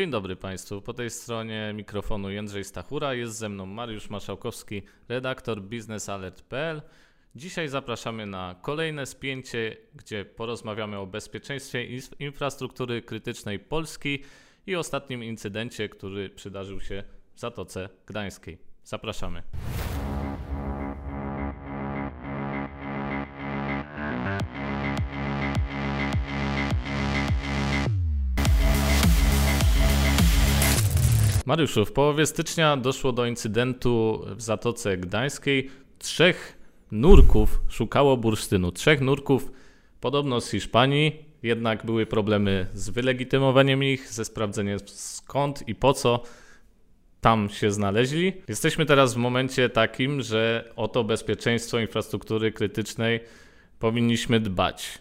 Dzień dobry Państwu. Po tej stronie mikrofonu Jędrzej Stachura, jest ze mną Mariusz Marszałkowski, redaktor biznesalert.pl. Dzisiaj zapraszamy na kolejne spięcie, gdzie porozmawiamy o bezpieczeństwie infrastruktury krytycznej Polski i ostatnim incydencie, który przydarzył się w Zatoce Gdańskiej. Zapraszamy. Mariuszu, w połowie stycznia doszło do incydentu w Zatoce Gdańskiej. Trzech nurków szukało bursztynu. Trzech nurków podobno z Hiszpanii, jednak były problemy z wylegitymowaniem ich, ze sprawdzeniem skąd i po co tam się znaleźli. Jesteśmy teraz w momencie takim, że o to bezpieczeństwo infrastruktury krytycznej powinniśmy dbać.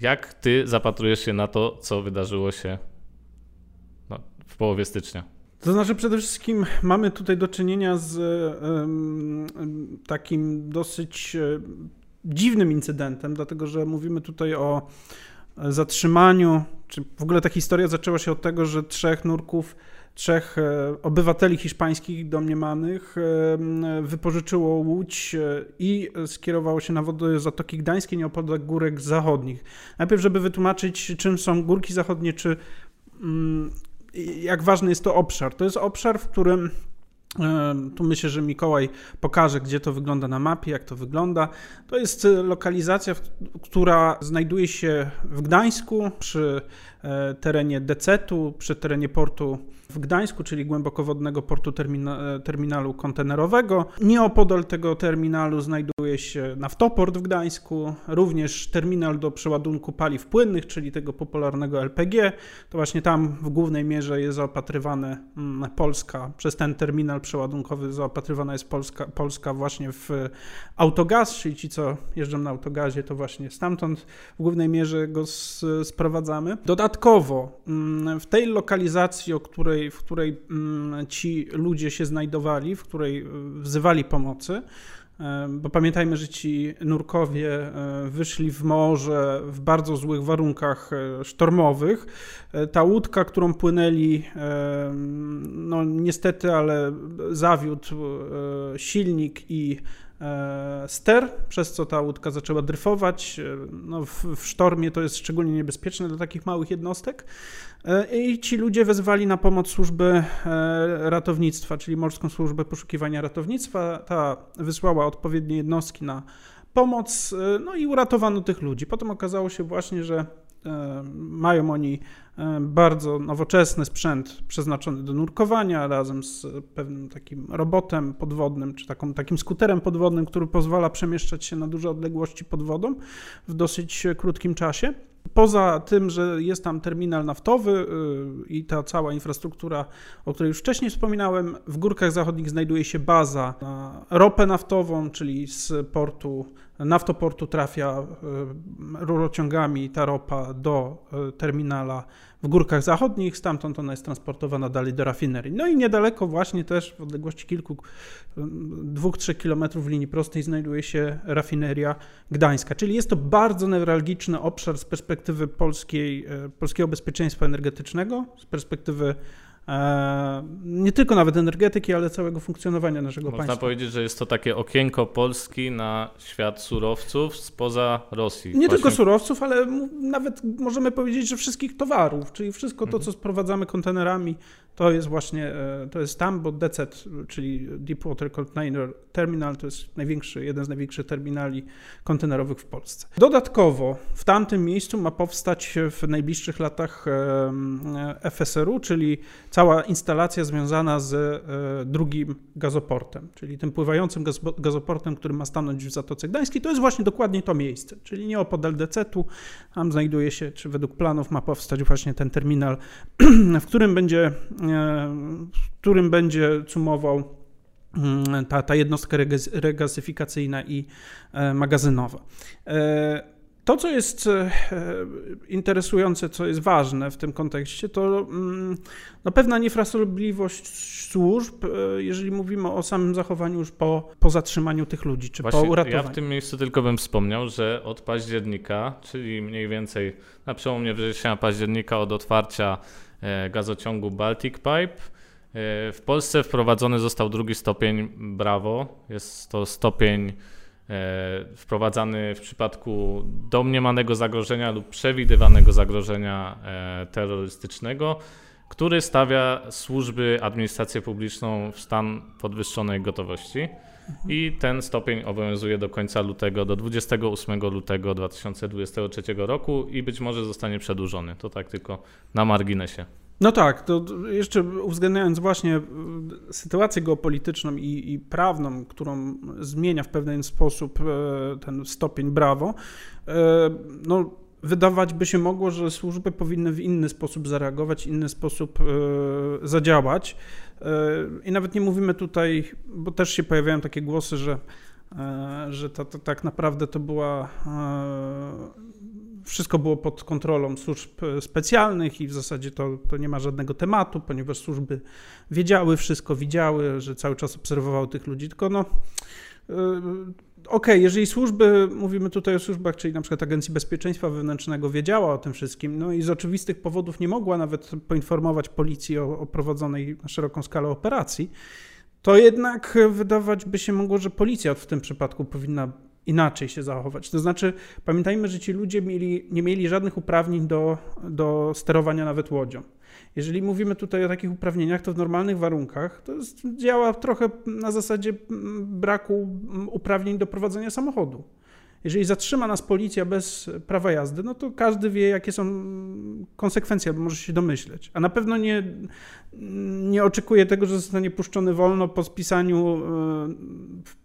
Jak ty zapatrujesz się na to, co wydarzyło się no, w połowie stycznia? To znaczy, przede wszystkim mamy tutaj do czynienia z takim dosyć e, dziwnym incydentem, dlatego że mówimy tutaj o zatrzymaniu, czy w ogóle ta historia zaczęła się od tego, że trzech nurków, trzech e, obywateli hiszpańskich domniemanych wypożyczyło łódź e, i skierowało się na wody Zatoki Gdańskiej nieopodal górek zachodnich. Najpierw, żeby wytłumaczyć, czym są górki zachodnie, czy mm, jak ważny jest to obszar. To jest obszar, w którym tu myślę, że Mikołaj pokaże, gdzie to wygląda na mapie, jak to wygląda. To jest lokalizacja, która znajduje się w Gdańsku przy e, terenie Decetu, przy terenie portu w Gdańsku, czyli głębokowodnego portu termina, terminalu kontenerowego. Nieopodal tego terminalu znajduje się naftoport w Gdańsku, również terminal do przeładunku paliw płynnych, czyli tego popularnego LPG. To właśnie tam w głównej mierze jest zaopatrywana mm, Polska, przez ten terminal przeładunkowy zaopatrywana jest Polska, Polska właśnie w autogaz, czyli ci, co jeżdżą na autogazie, to właśnie stamtąd w głównej mierze go sprowadzamy. Dodatkowo mm, w tej lokalizacji, o której której, w której mm, ci ludzie się znajdowali, w której e, wzywali pomocy, e, bo pamiętajmy, że ci nurkowie e, wyszli w morze w bardzo złych warunkach sztormowych. Ta łódka, którą płynęli, no niestety, ale zawiódł silnik i ster, przez co ta łódka zaczęła dryfować. No, w, w sztormie to jest szczególnie niebezpieczne dla takich małych jednostek. E, I ci ludzie wezwali na pomoc służby e, ratownictwa, czyli Morską Służbę Poszukiwania Ratownictwa. Ta wysłała odpowiednie jednostki na pomoc, e, no i uratowano tych ludzi. Potem okazało się właśnie, że mają oni bardzo nowoczesny sprzęt przeznaczony do nurkowania razem z pewnym takim robotem podwodnym, czy taką, takim skuterem podwodnym, który pozwala przemieszczać się na duże odległości pod wodą w dosyć krótkim czasie. Poza tym, że jest tam terminal naftowy y, i ta cała infrastruktura, o której już wcześniej wspominałem, w Górkach Zachodnich znajduje się baza na ropę naftową, czyli z portu, naftoportu trafia y, rurociągami ta ropa do y, terminala w Górkach Zachodnich, stamtąd ona jest transportowana dalej do rafinerii. No i niedaleko właśnie też w odległości kilku, dwóch, trzech kilometrów linii prostej znajduje się rafineria gdańska, czyli jest to bardzo newralgiczny obszar z perspektywy polskiej, e, polskiego bezpieczeństwa energetycznego, z perspektywy E, nie tylko nawet energetyki, ale całego funkcjonowania naszego Można państwa. Można powiedzieć, że jest to takie okienko Polski na świat surowców spoza Rosji. Nie Właśnie... tylko surowców, ale nawet możemy powiedzieć, że wszystkich towarów, czyli wszystko to, mhm. co sprowadzamy kontenerami, to jest właśnie, e, to jest tam, bo DCET, czyli Deepwater Container Terminal, to jest największy, jeden z największych terminali kontenerowych w Polsce. Dodatkowo w tamtym miejscu ma powstać w najbliższych latach FSRU, czyli cała instalacja związana z e, drugim gazoportem, czyli tym pływającym gazoportem, który ma stanąć w Zatoce Gdańskiej. To jest właśnie dokładnie to miejsce, czyli nieopodal DCET-u. Tam znajduje się, czy według planów ma powstać właśnie ten terminal, w którym będzie, e, którym będzie cumował mm, ta, ta jednostka regazyfikacyjna i e, magazynowa. To, co jest e, interesujące, co jest ważne w tym kontekście, to mm, no, pewna niefrasobliwość służb, e, jeżeli mówimy o samym zachowaniu już po, po zatrzymaniu tych ludzi, czy Właśnie po uratowaniu. Ja w tym miejscu tylko bym wspomniał, że od października, czyli mniej więcej na przełomie września października od otwarcia gazociągu Baltic Pipe. W Polsce wprowadzony został drugi stopień Brawo. Jest to stopień wprowadzany w przypadku domniemanego zagrożenia lub przewidywanego zagrożenia terrorystycznego który stawia służby, administrację publiczną w stan podwyższonej gotowości. I ten stopień obowiązuje do końca lutego, do 28 lutego 2023 roku i być może zostanie przedłużony. To tak tylko na marginesie. No tak, to jeszcze uwzględniając właśnie e, sytuację geopolityczną i, i, prawną, którą zmienia w pewien sposób e, ten stopień brawo, e, no wydawać by się mogło, że służby powinny w inny sposób zareagować, inny sposób e, zadziałać. E, I nawet nie mówimy tutaj, bo też się pojawiają takie głosy, że, e, że tak naprawdę to była. Wszystko było pod kontrolą służb specjalnych i w zasadzie to, to nie ma żadnego tematu, ponieważ służby wiedziały wszystko, widziały, że cały czas obserwowały tych ludzi. Tylko no, okay, jeżeli służby, mówimy tutaj o służbach, czyli na przykład Agencji Bezpieczeństwa Wewnętrznego wiedziała o tym wszystkim, no i z oczywistych powodów nie mogła nawet poinformować policji o, o prowadzonej na szeroką skalę operacji, to jednak wydawać by się mogło, że policja w tym przypadku powinna inaczej się zachować. To znaczy, pamiętajmy, że ci ludzie mieli, nie mieli żadnych uprawnień do, do sterowania nawet łodzią. Jeżeli mówimy tutaj o takich uprawnieniach, to w normalnych warunkach to jest, działa trochę na zasadzie braku uprawnień do prowadzenia samochodu. Jeżeli zatrzyma nas policja bez prawa jazdy, no to każdy wie, jakie są konsekwencje, bo może się domyśleć. A na pewno nie, nie oczekuje tego, że zostanie puszczony wolno po spisaniu e,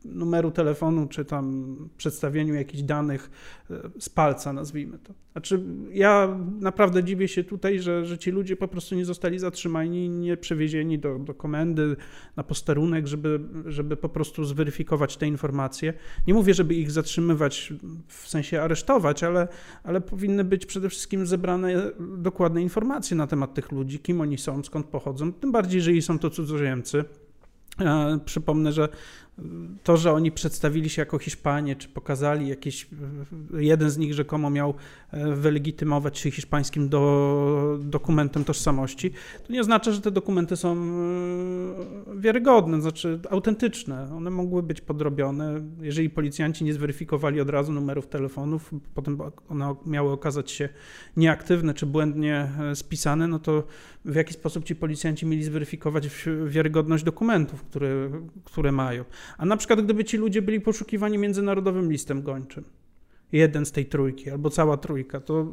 numeru telefonu, czy tam przedstawieniu jakichś danych e, z palca, nazwijmy to. Znaczy, ja naprawdę dziwię się tutaj, że, że ci ludzie po prostu nie zostali zatrzymani, nie przewiezieni do, do komendy, na posterunek, żeby, żeby po prostu zweryfikować te informacje. Nie mówię, żeby ich zatrzymywać, w sensie aresztować, ale, ale powinny być przede wszystkim zebrane dokładne informacje na temat tych ludzi, kim oni są, skąd pochodzą, tym bardziej, jeżeli są to cudzoziemcy. E, przypomnę, że to, że oni przedstawili się jako Hiszpanie, czy pokazali jakiś, jeden z nich rzekomo miał e, wylegitymować się hiszpańskim do, dokumentem tożsamości, to nie oznacza, że te dokumenty są e, wiarygodne, znaczy autentyczne. One mogły być podrobione. Jeżeli policjanci nie zweryfikowali od razu numerów telefonów, potem one miały okazać się nieaktywne czy błędnie e, spisane, no to w jaki sposób ci policjanci mieli zweryfikować wiarygodność dokumentów, które, które mają. A na przykład, gdyby ci ludzie byli poszukiwani międzynarodowym listem gończym, jeden z tej trójki albo cała trójka, to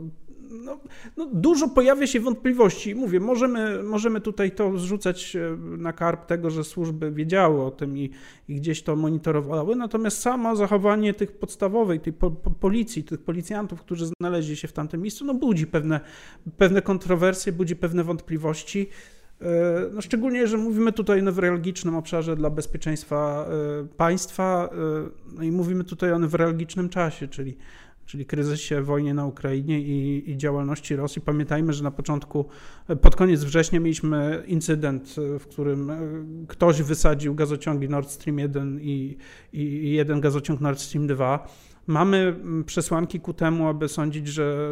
no, no, dużo pojawia się wątpliwości. Mówię, możemy, możemy tutaj to zrzucać e, na karp tego, że służby wiedziały o tym i, i gdzieś to monitorowały, natomiast samo zachowanie tych podstawowej, tej po, po policji, tych policjantów, którzy znaleźli się w tamtym miejscu, no budzi pewne, pewne kontrowersje, budzi pewne wątpliwości. E, no szczególnie, że mówimy tutaj o newralgicznym obszarze dla bezpieczeństwa e, państwa e, no i mówimy tutaj o newralgicznym czasie, czyli, czyli kryzysie, wojnie na Ukrainie i, i działalności Rosji. Pamiętajmy, że na początku, pod koniec września mieliśmy incydent, w którym ktoś wysadził gazociągi Nord Stream 1 i, i jeden gazociąg Nord Stream 2 Mamy mm, przesłanki ku temu, aby sądzić, że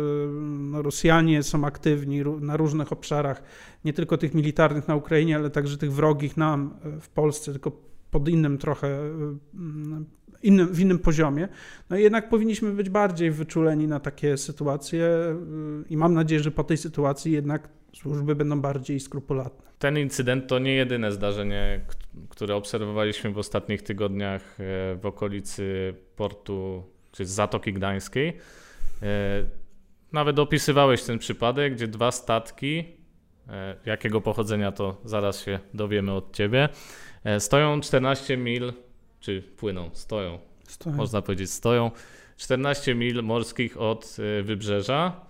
no, Rosjanie są aktywni na różnych obszarach, nie tylko tych militarnych na Ukrainie, ale także tych wrogich nam e, w Polsce, tylko pod innym trochę, e, mm, innym, w innym poziomie. No i jednak powinniśmy być bardziej wyczuleni na takie sytuacje e, i mam nadzieję, że po tej sytuacji jednak służby będą bardziej skrupulatne. Ten incydent to nie jedyne zdarzenie, które obserwowaliśmy w ostatnich tygodniach w okolicy portu czy z Zatoki Gdańskiej. E, nawet opisywałeś ten przypadek, gdzie dwa statki, e, jakiego pochodzenia to zaraz się dowiemy od ciebie, e, stoją 14 mil, czy płyną, stoją, stoją. można powiedzieć stoją, 14 mil morskich od wybrzeża,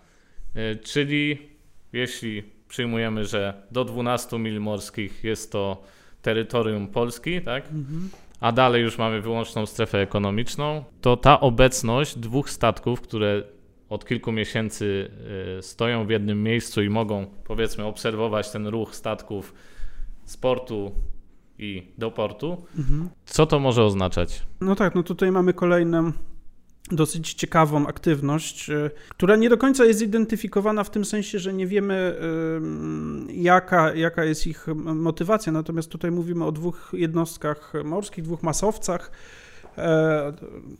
czyli jeśli przyjmujemy, że do 12 mil morskich jest to terytorium Polski, tak? Mhm a dalej już mamy wyłączną strefę ekonomiczną, to ta obecność dwóch statków, które od kilku miesięcy y, stoją w jednym miejscu i mogą, powiedzmy, obserwować ten ruch statków z portu i do portu. Mhm. Co to może oznaczać? No tak, no tutaj mamy kolejną dosyć ciekawą aktywność, która nie do końca jest zidentyfikowana w tym sensie, że nie wiemy, jaka, jaka jest ich motywacja. Natomiast tutaj mówimy o dwóch jednostkach morskich, dwóch masowcach,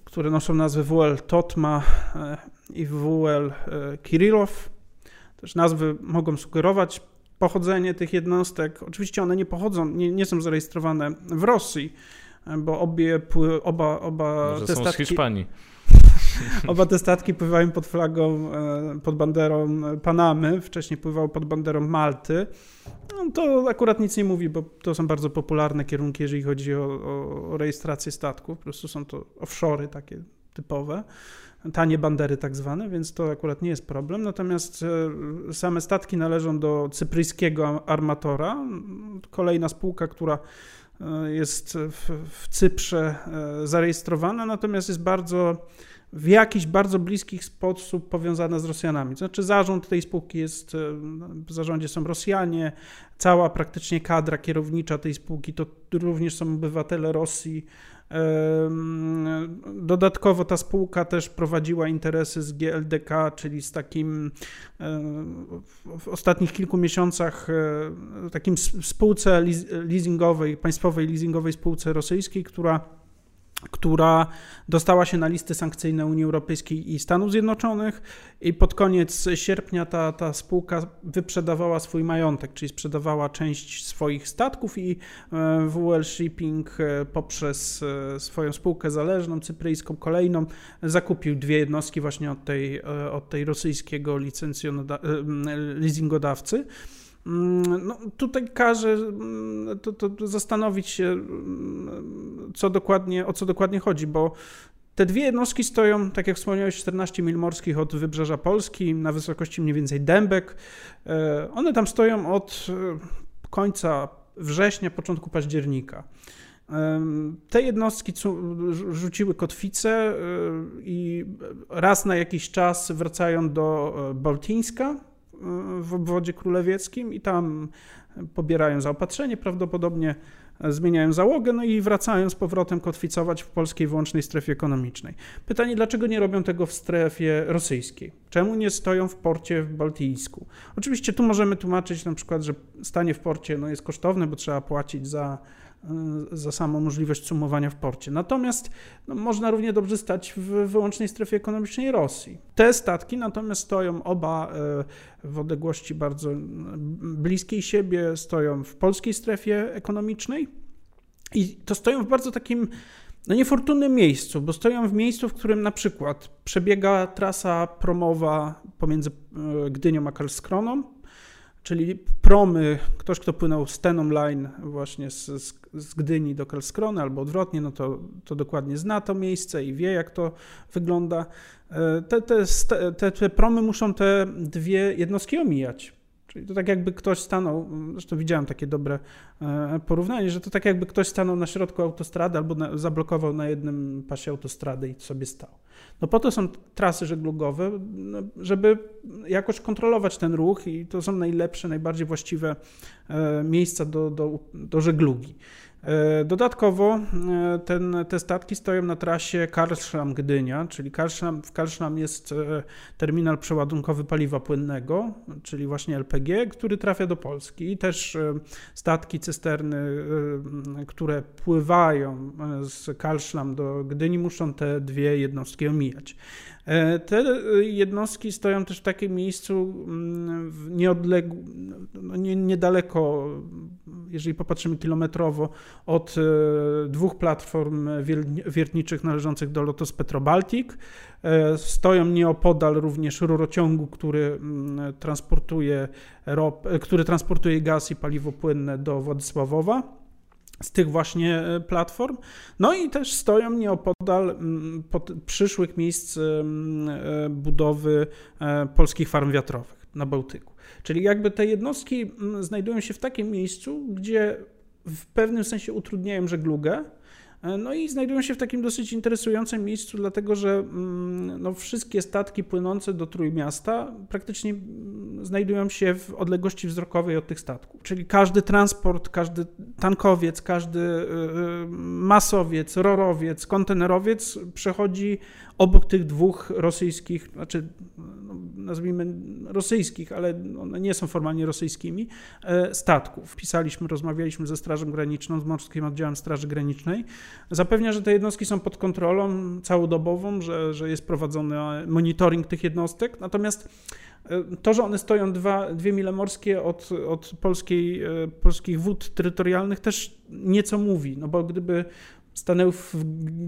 które noszą nazwy WL Totma i WL Kirilov. Też nazwy mogą sugerować pochodzenie tych jednostek. Oczywiście one nie pochodzą, nie, nie są zarejestrowane w Rosji, bo obie, oba, oba Może te są statki... z Hiszpanii. Oba te statki pływają pod flagą, e, pod banderą Panamy, wcześniej pływały pod banderą Malty. No, to akurat nic nie mówi, bo to są bardzo popularne kierunki, jeżeli chodzi o, o rejestrację statków. Po prostu są to offshory takie typowe tanie bandery tak zwane, więc to akurat nie jest problem. Natomiast e, same statki należą do cypryjskiego armatora, kolejna spółka, która jest w, w Cyprze e, zarejestrowana, natomiast jest bardzo w jakiś bardzo bliski sposób powiązana z Rosjanami. Znaczy zarząd tej spółki jest, w zarządzie są Rosjanie, cała praktycznie kadra kierownicza tej spółki to również są obywatele Rosji, Dodatkowo ta spółka też prowadziła interesy z GLDK, czyli z takim w ostatnich kilku miesiącach takim spółce leasingowej, państwowej leasingowej spółce rosyjskiej, która która dostała się na listy sankcyjne Unii Europejskiej i Stanów Zjednoczonych i pod koniec sierpnia ta, ta spółka wyprzedawała swój majątek, czyli sprzedawała część swoich statków i e, WL Shipping e, poprzez e, swoją spółkę zależną, cypryjską, kolejną, zakupił dwie jednostki właśnie od tej, od tej rosyjskiego leasingodawcy. Mm, no, tutaj każe mm, to, to zastanowić się, mm, co dokładnie, o co dokładnie chodzi, bo te dwie jednostki stoją, tak jak wspomniałeś, 14 mil morskich od wybrzeża Polski, na wysokości mniej więcej Dębek. E, one tam stoją od e, końca września, początku października. Te jednostki rzuciły kotwice e, i raz na jakiś czas wracają do Bałtyńska, w obwodzie królewieckim i tam pobierają zaopatrzenie, prawdopodobnie zmieniają załogę, no i wracają z powrotem kotwicować w polskiej wyłącznej strefie ekonomicznej. Pytanie, dlaczego nie robią tego w strefie rosyjskiej? Czemu nie stoją w porcie w Bałtyjsku? Oczywiście tu możemy tłumaczyć na przykład, że stanie w porcie no, jest kosztowne, bo trzeba płacić za za samą możliwość sumowania w porcie. Natomiast no, można równie dobrze stać w wyłącznej strefie ekonomicznej Rosji. Te statki natomiast stoją oba e, w odległości bardzo bliskiej siebie, stoją w polskiej strefie ekonomicznej i to stoją w bardzo takim no niefortunnym miejscu, bo stoją w miejscu, w którym na przykład przebiega trasa promowa pomiędzy Gdynią a Karlskroną, czyli promy, ktoś kto płynął Stenom Line właśnie z, z, z Gdyni do Karlskrony albo odwrotnie, no to, to dokładnie zna to miejsce i wie jak to wygląda. E, te, te, te, te promy muszą te dwie jednostki omijać. Czyli to tak jakby ktoś stanął, zresztą widziałem takie dobre e, porównanie, że to tak jakby ktoś stanął na środku autostrady albo na, zablokował na jednym pasie autostrady i sobie stał. No po to są trasy żeglugowe, no, żeby jakoś kontrolować ten ruch i to są najlepsze, najbardziej właściwe e, miejsca do, do, do żeglugi. E, dodatkowo e, ten, te statki stoją na trasie Karlshamn-Gdynia, czyli w Karlshamn jest e, terminal przeładunkowy paliwa płynnego, czyli właśnie LPG, który trafia do Polski. I też statki cysterny, które pływają z Karlshamn do Gdyni, muszą te dwie jednostki omijać. E, te e, jednostki stoją też w takim miejscu mm, nieodległ, no nie, niedaleko, jeżeli popatrzymy kilometrowo, od e, dwóch platform wiertniczych należących do Lotos Petrobaltic. Stoją nieopodal również rurociągu, który mm, transportuje, rop, który transportuje gaz i paliwo płynne do Władysławowa z tych właśnie e, platform. No i też stoją nieopodal mm, przyszłych miejsc e, budowy e, polskich farm wiatrowych na Bałtyku. Czyli jakby te jednostki mm, znajdują się w takim miejscu, gdzie w pewnym sensie utrudniają żeglugę, No i znajdują się w takim dosyć interesującym miejscu, dlatego że mm, no, wszystkie statki płynące do Trójmiasta praktycznie mm, znajdują się w odległości wzrokowej od tych statków. Czyli każdy transport, każdy tankowiec, każdy y, y, masowiec, rorowiec, kontenerowiec przechodzi obok tych dwóch rosyjskich, znaczy no, nazwijmy rosyjskich, ale one nie są formalnie rosyjskimi, e, statków. Pisaliśmy, rozmawialiśmy ze Strażą Graniczną, z Morskim Oddziałem Straży Granicznej. Zapewnia, że te jednostki są pod kontrolą całodobową, że, że jest prowadzony monitoring tych jednostek, natomiast e, to, że one stoją dwa, dwie mile morskie od, od polskiej, e, polskich wód terytorialnych też nieco mówi, no bo gdyby stanęły w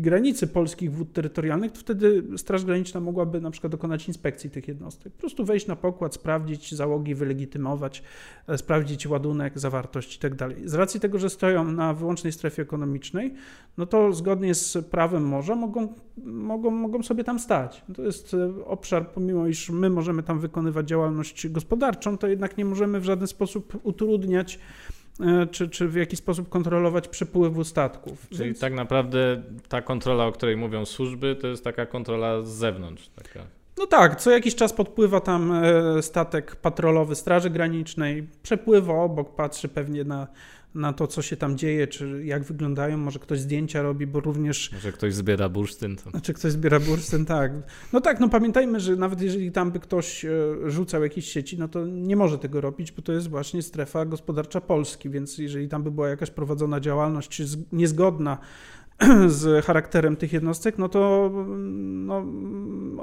granicy polskich wód terytorialnych, to wtedy Straż Graniczna mogłaby na przykład dokonać inspekcji tych jednostek. Po prostu wejść na pokład, sprawdzić załogi, wylegitymować, e, sprawdzić ładunek, zawartość itd. Tak z racji tego, że stoją na wyłącznej strefie ekonomicznej, no to zgodnie z prawem morza mogą, mogą, mogą sobie tam stać. To jest e, obszar, pomimo iż my możemy tam wykonywać działalność gospodarczą, to jednak nie możemy w żaden sposób utrudniać czy, czy w jakiś sposób kontrolować przepływu statków. Czyli Więc... tak naprawdę ta kontrola, o której mówią służby, to jest taka kontrola z zewnątrz. Taka. No tak, co jakiś czas podpływa tam e, statek patrolowy Straży Granicznej, przepływa obok, patrzy pewnie na na to, co się tam dzieje, czy jak wyglądają, może ktoś zdjęcia robi, bo również... Może ktoś zbiera bursztyn. To... Znaczy ktoś zbiera bursztyn, tak. No tak, no pamiętajmy, że nawet jeżeli tam by ktoś e, rzucał jakieś sieci, no to nie może tego robić, bo to jest właśnie strefa gospodarcza Polski, więc jeżeli tam by była jakaś prowadzona działalność, czy niezgodna z charakterem tych jednostek, no to no,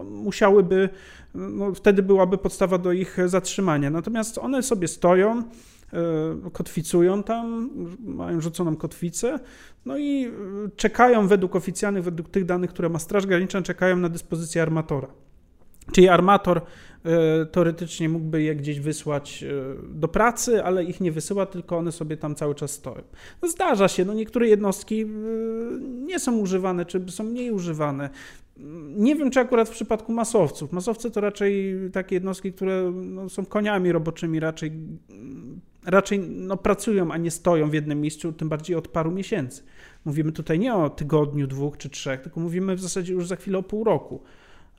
musiałyby, no, wtedy byłaby podstawa do ich zatrzymania. Natomiast one sobie stoją, kotwicują tam, mają rzuconą kotwicę, no i e, czekają według oficjalnych, według tych danych, które ma Straż Graniczna, czekają na dyspozycję armatora. Czyli armator e, teoretycznie mógłby je gdzieś wysłać do pracy, ale ich nie wysyła, tylko one sobie tam cały czas stoją. No zdarza się, no niektóre jednostki nie są używane, czy są mniej używane. Nie wiem, czy akurat w przypadku masowców. Masowcy to raczej takie jednostki, które no, są koniami roboczymi, raczej raczej no, pracują, a nie stoją w jednym miejscu, tym bardziej od paru miesięcy. Mówimy tutaj nie o tygodniu, dwóch czy trzech, tylko mówimy w zasadzie już za chwilę o pół roku.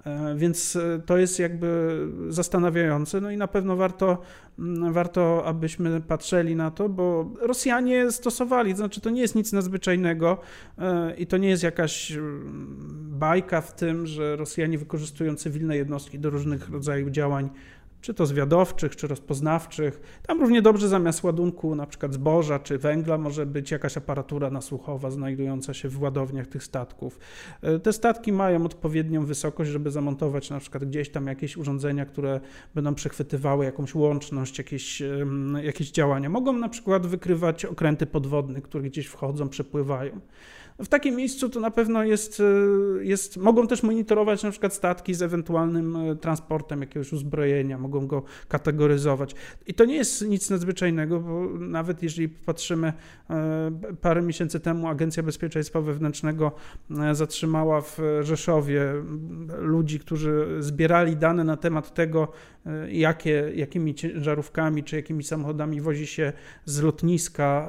E, więc e, to jest jakby zastanawiające, no i na pewno warto, mm, warto, abyśmy patrzyli na to, bo Rosjanie stosowali, to znaczy to nie jest nic nadzwyczajnego e, i to nie jest jakaś mm, bajka w tym, że Rosjanie wykorzystują cywilne jednostki do różnych rodzajów działań czy to zwiadowczych, czy rozpoznawczych. Tam równie dobrze zamiast ładunku na przykład zboża czy węgla może być jakaś aparatura nasłuchowa znajdująca się w ładowniach tych statków. E, te statki mają odpowiednią wysokość, żeby zamontować na przykład gdzieś tam jakieś urządzenia, które będą przechwytywały jakąś łączność, jakieś, jakieś działania. Mogą na przykład wykrywać okręty podwodne, które gdzieś wchodzą, przepływają. W takim miejscu to na pewno jest, e, jest, mogą też monitorować na przykład statki z ewentualnym e, transportem jakiegoś uzbrojenia, mogą go kategoryzować. I to nie jest nic nadzwyczajnego, bo nawet jeżeli patrzymy, e, parę miesięcy temu Agencja Bezpieczeństwa Wewnętrznego zatrzymała w Rzeszowie ludzi, którzy zbierali dane na temat tego, jakie, jakimi ciężarówkami czy jakimi samochodami wozi się z lotniska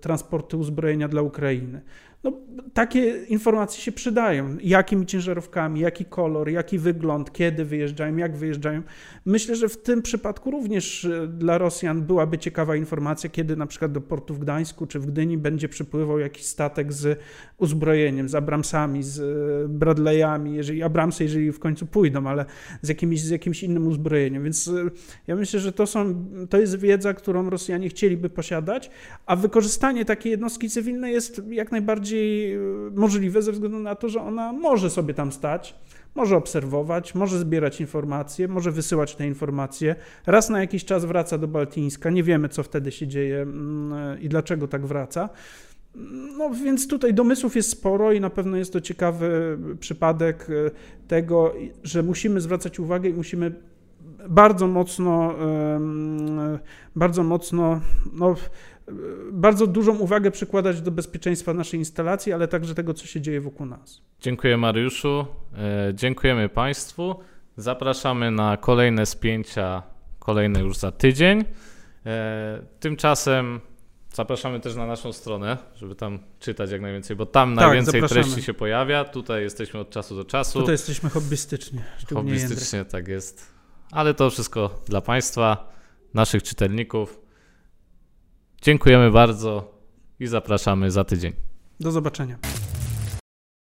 transporty uzbrojenia dla Ukrainy. No, takie informacje się przydają. Jakimi ciężarówkami, jaki kolor, jaki wygląd, kiedy wyjeżdżają, jak wyjeżdżają. Myślę, że w tym przypadku również e, dla Rosjan byłaby ciekawa informacja, kiedy na przykład do portu w Gdańsku czy w Gdyni będzie przypływał jakiś statek z uzbrojeniem, z Abramsami, z e, Bradleyami, jeżeli Abramsy, jeżeli w końcu pójdą, ale z jakimś, z jakimś innym uzbrojeniem. Więc e, ja myślę, że to, są, to jest wiedza, którą Rosjanie chcieliby posiadać, a wykorzystanie takiej jednostki cywilnej jest jak najbardziej bardziej e, możliwe ze względu na to, że ona może sobie tam stać, może obserwować, może zbierać informacje, może wysyłać te informacje. Raz na jakiś czas wraca do Baltińska, nie wiemy co wtedy się dzieje mm, i dlaczego tak wraca. No więc tutaj domysłów jest sporo i na pewno jest to ciekawy przypadek e, tego, że musimy zwracać uwagę i musimy bardzo mocno, bardzo mocno, no, bardzo dużą uwagę przykładać do bezpieczeństwa naszej instalacji, ale także tego, co się dzieje wokół nas. Dziękuję Mariuszu, e, dziękujemy Państwu. Zapraszamy na kolejne spięcia, kolejne już za tydzień. E, tymczasem Zapraszamy też na naszą stronę, żeby tam czytać jak najwięcej, bo tam tak, najwięcej zapraszamy. treści się pojawia. Tutaj jesteśmy od czasu do czasu. Tutaj jesteśmy hobbystycznie. Hobbystycznie, tak jest. Ale to wszystko dla Państwa, naszych czytelników. Dziękujemy bardzo i zapraszamy za tydzień. Do zobaczenia.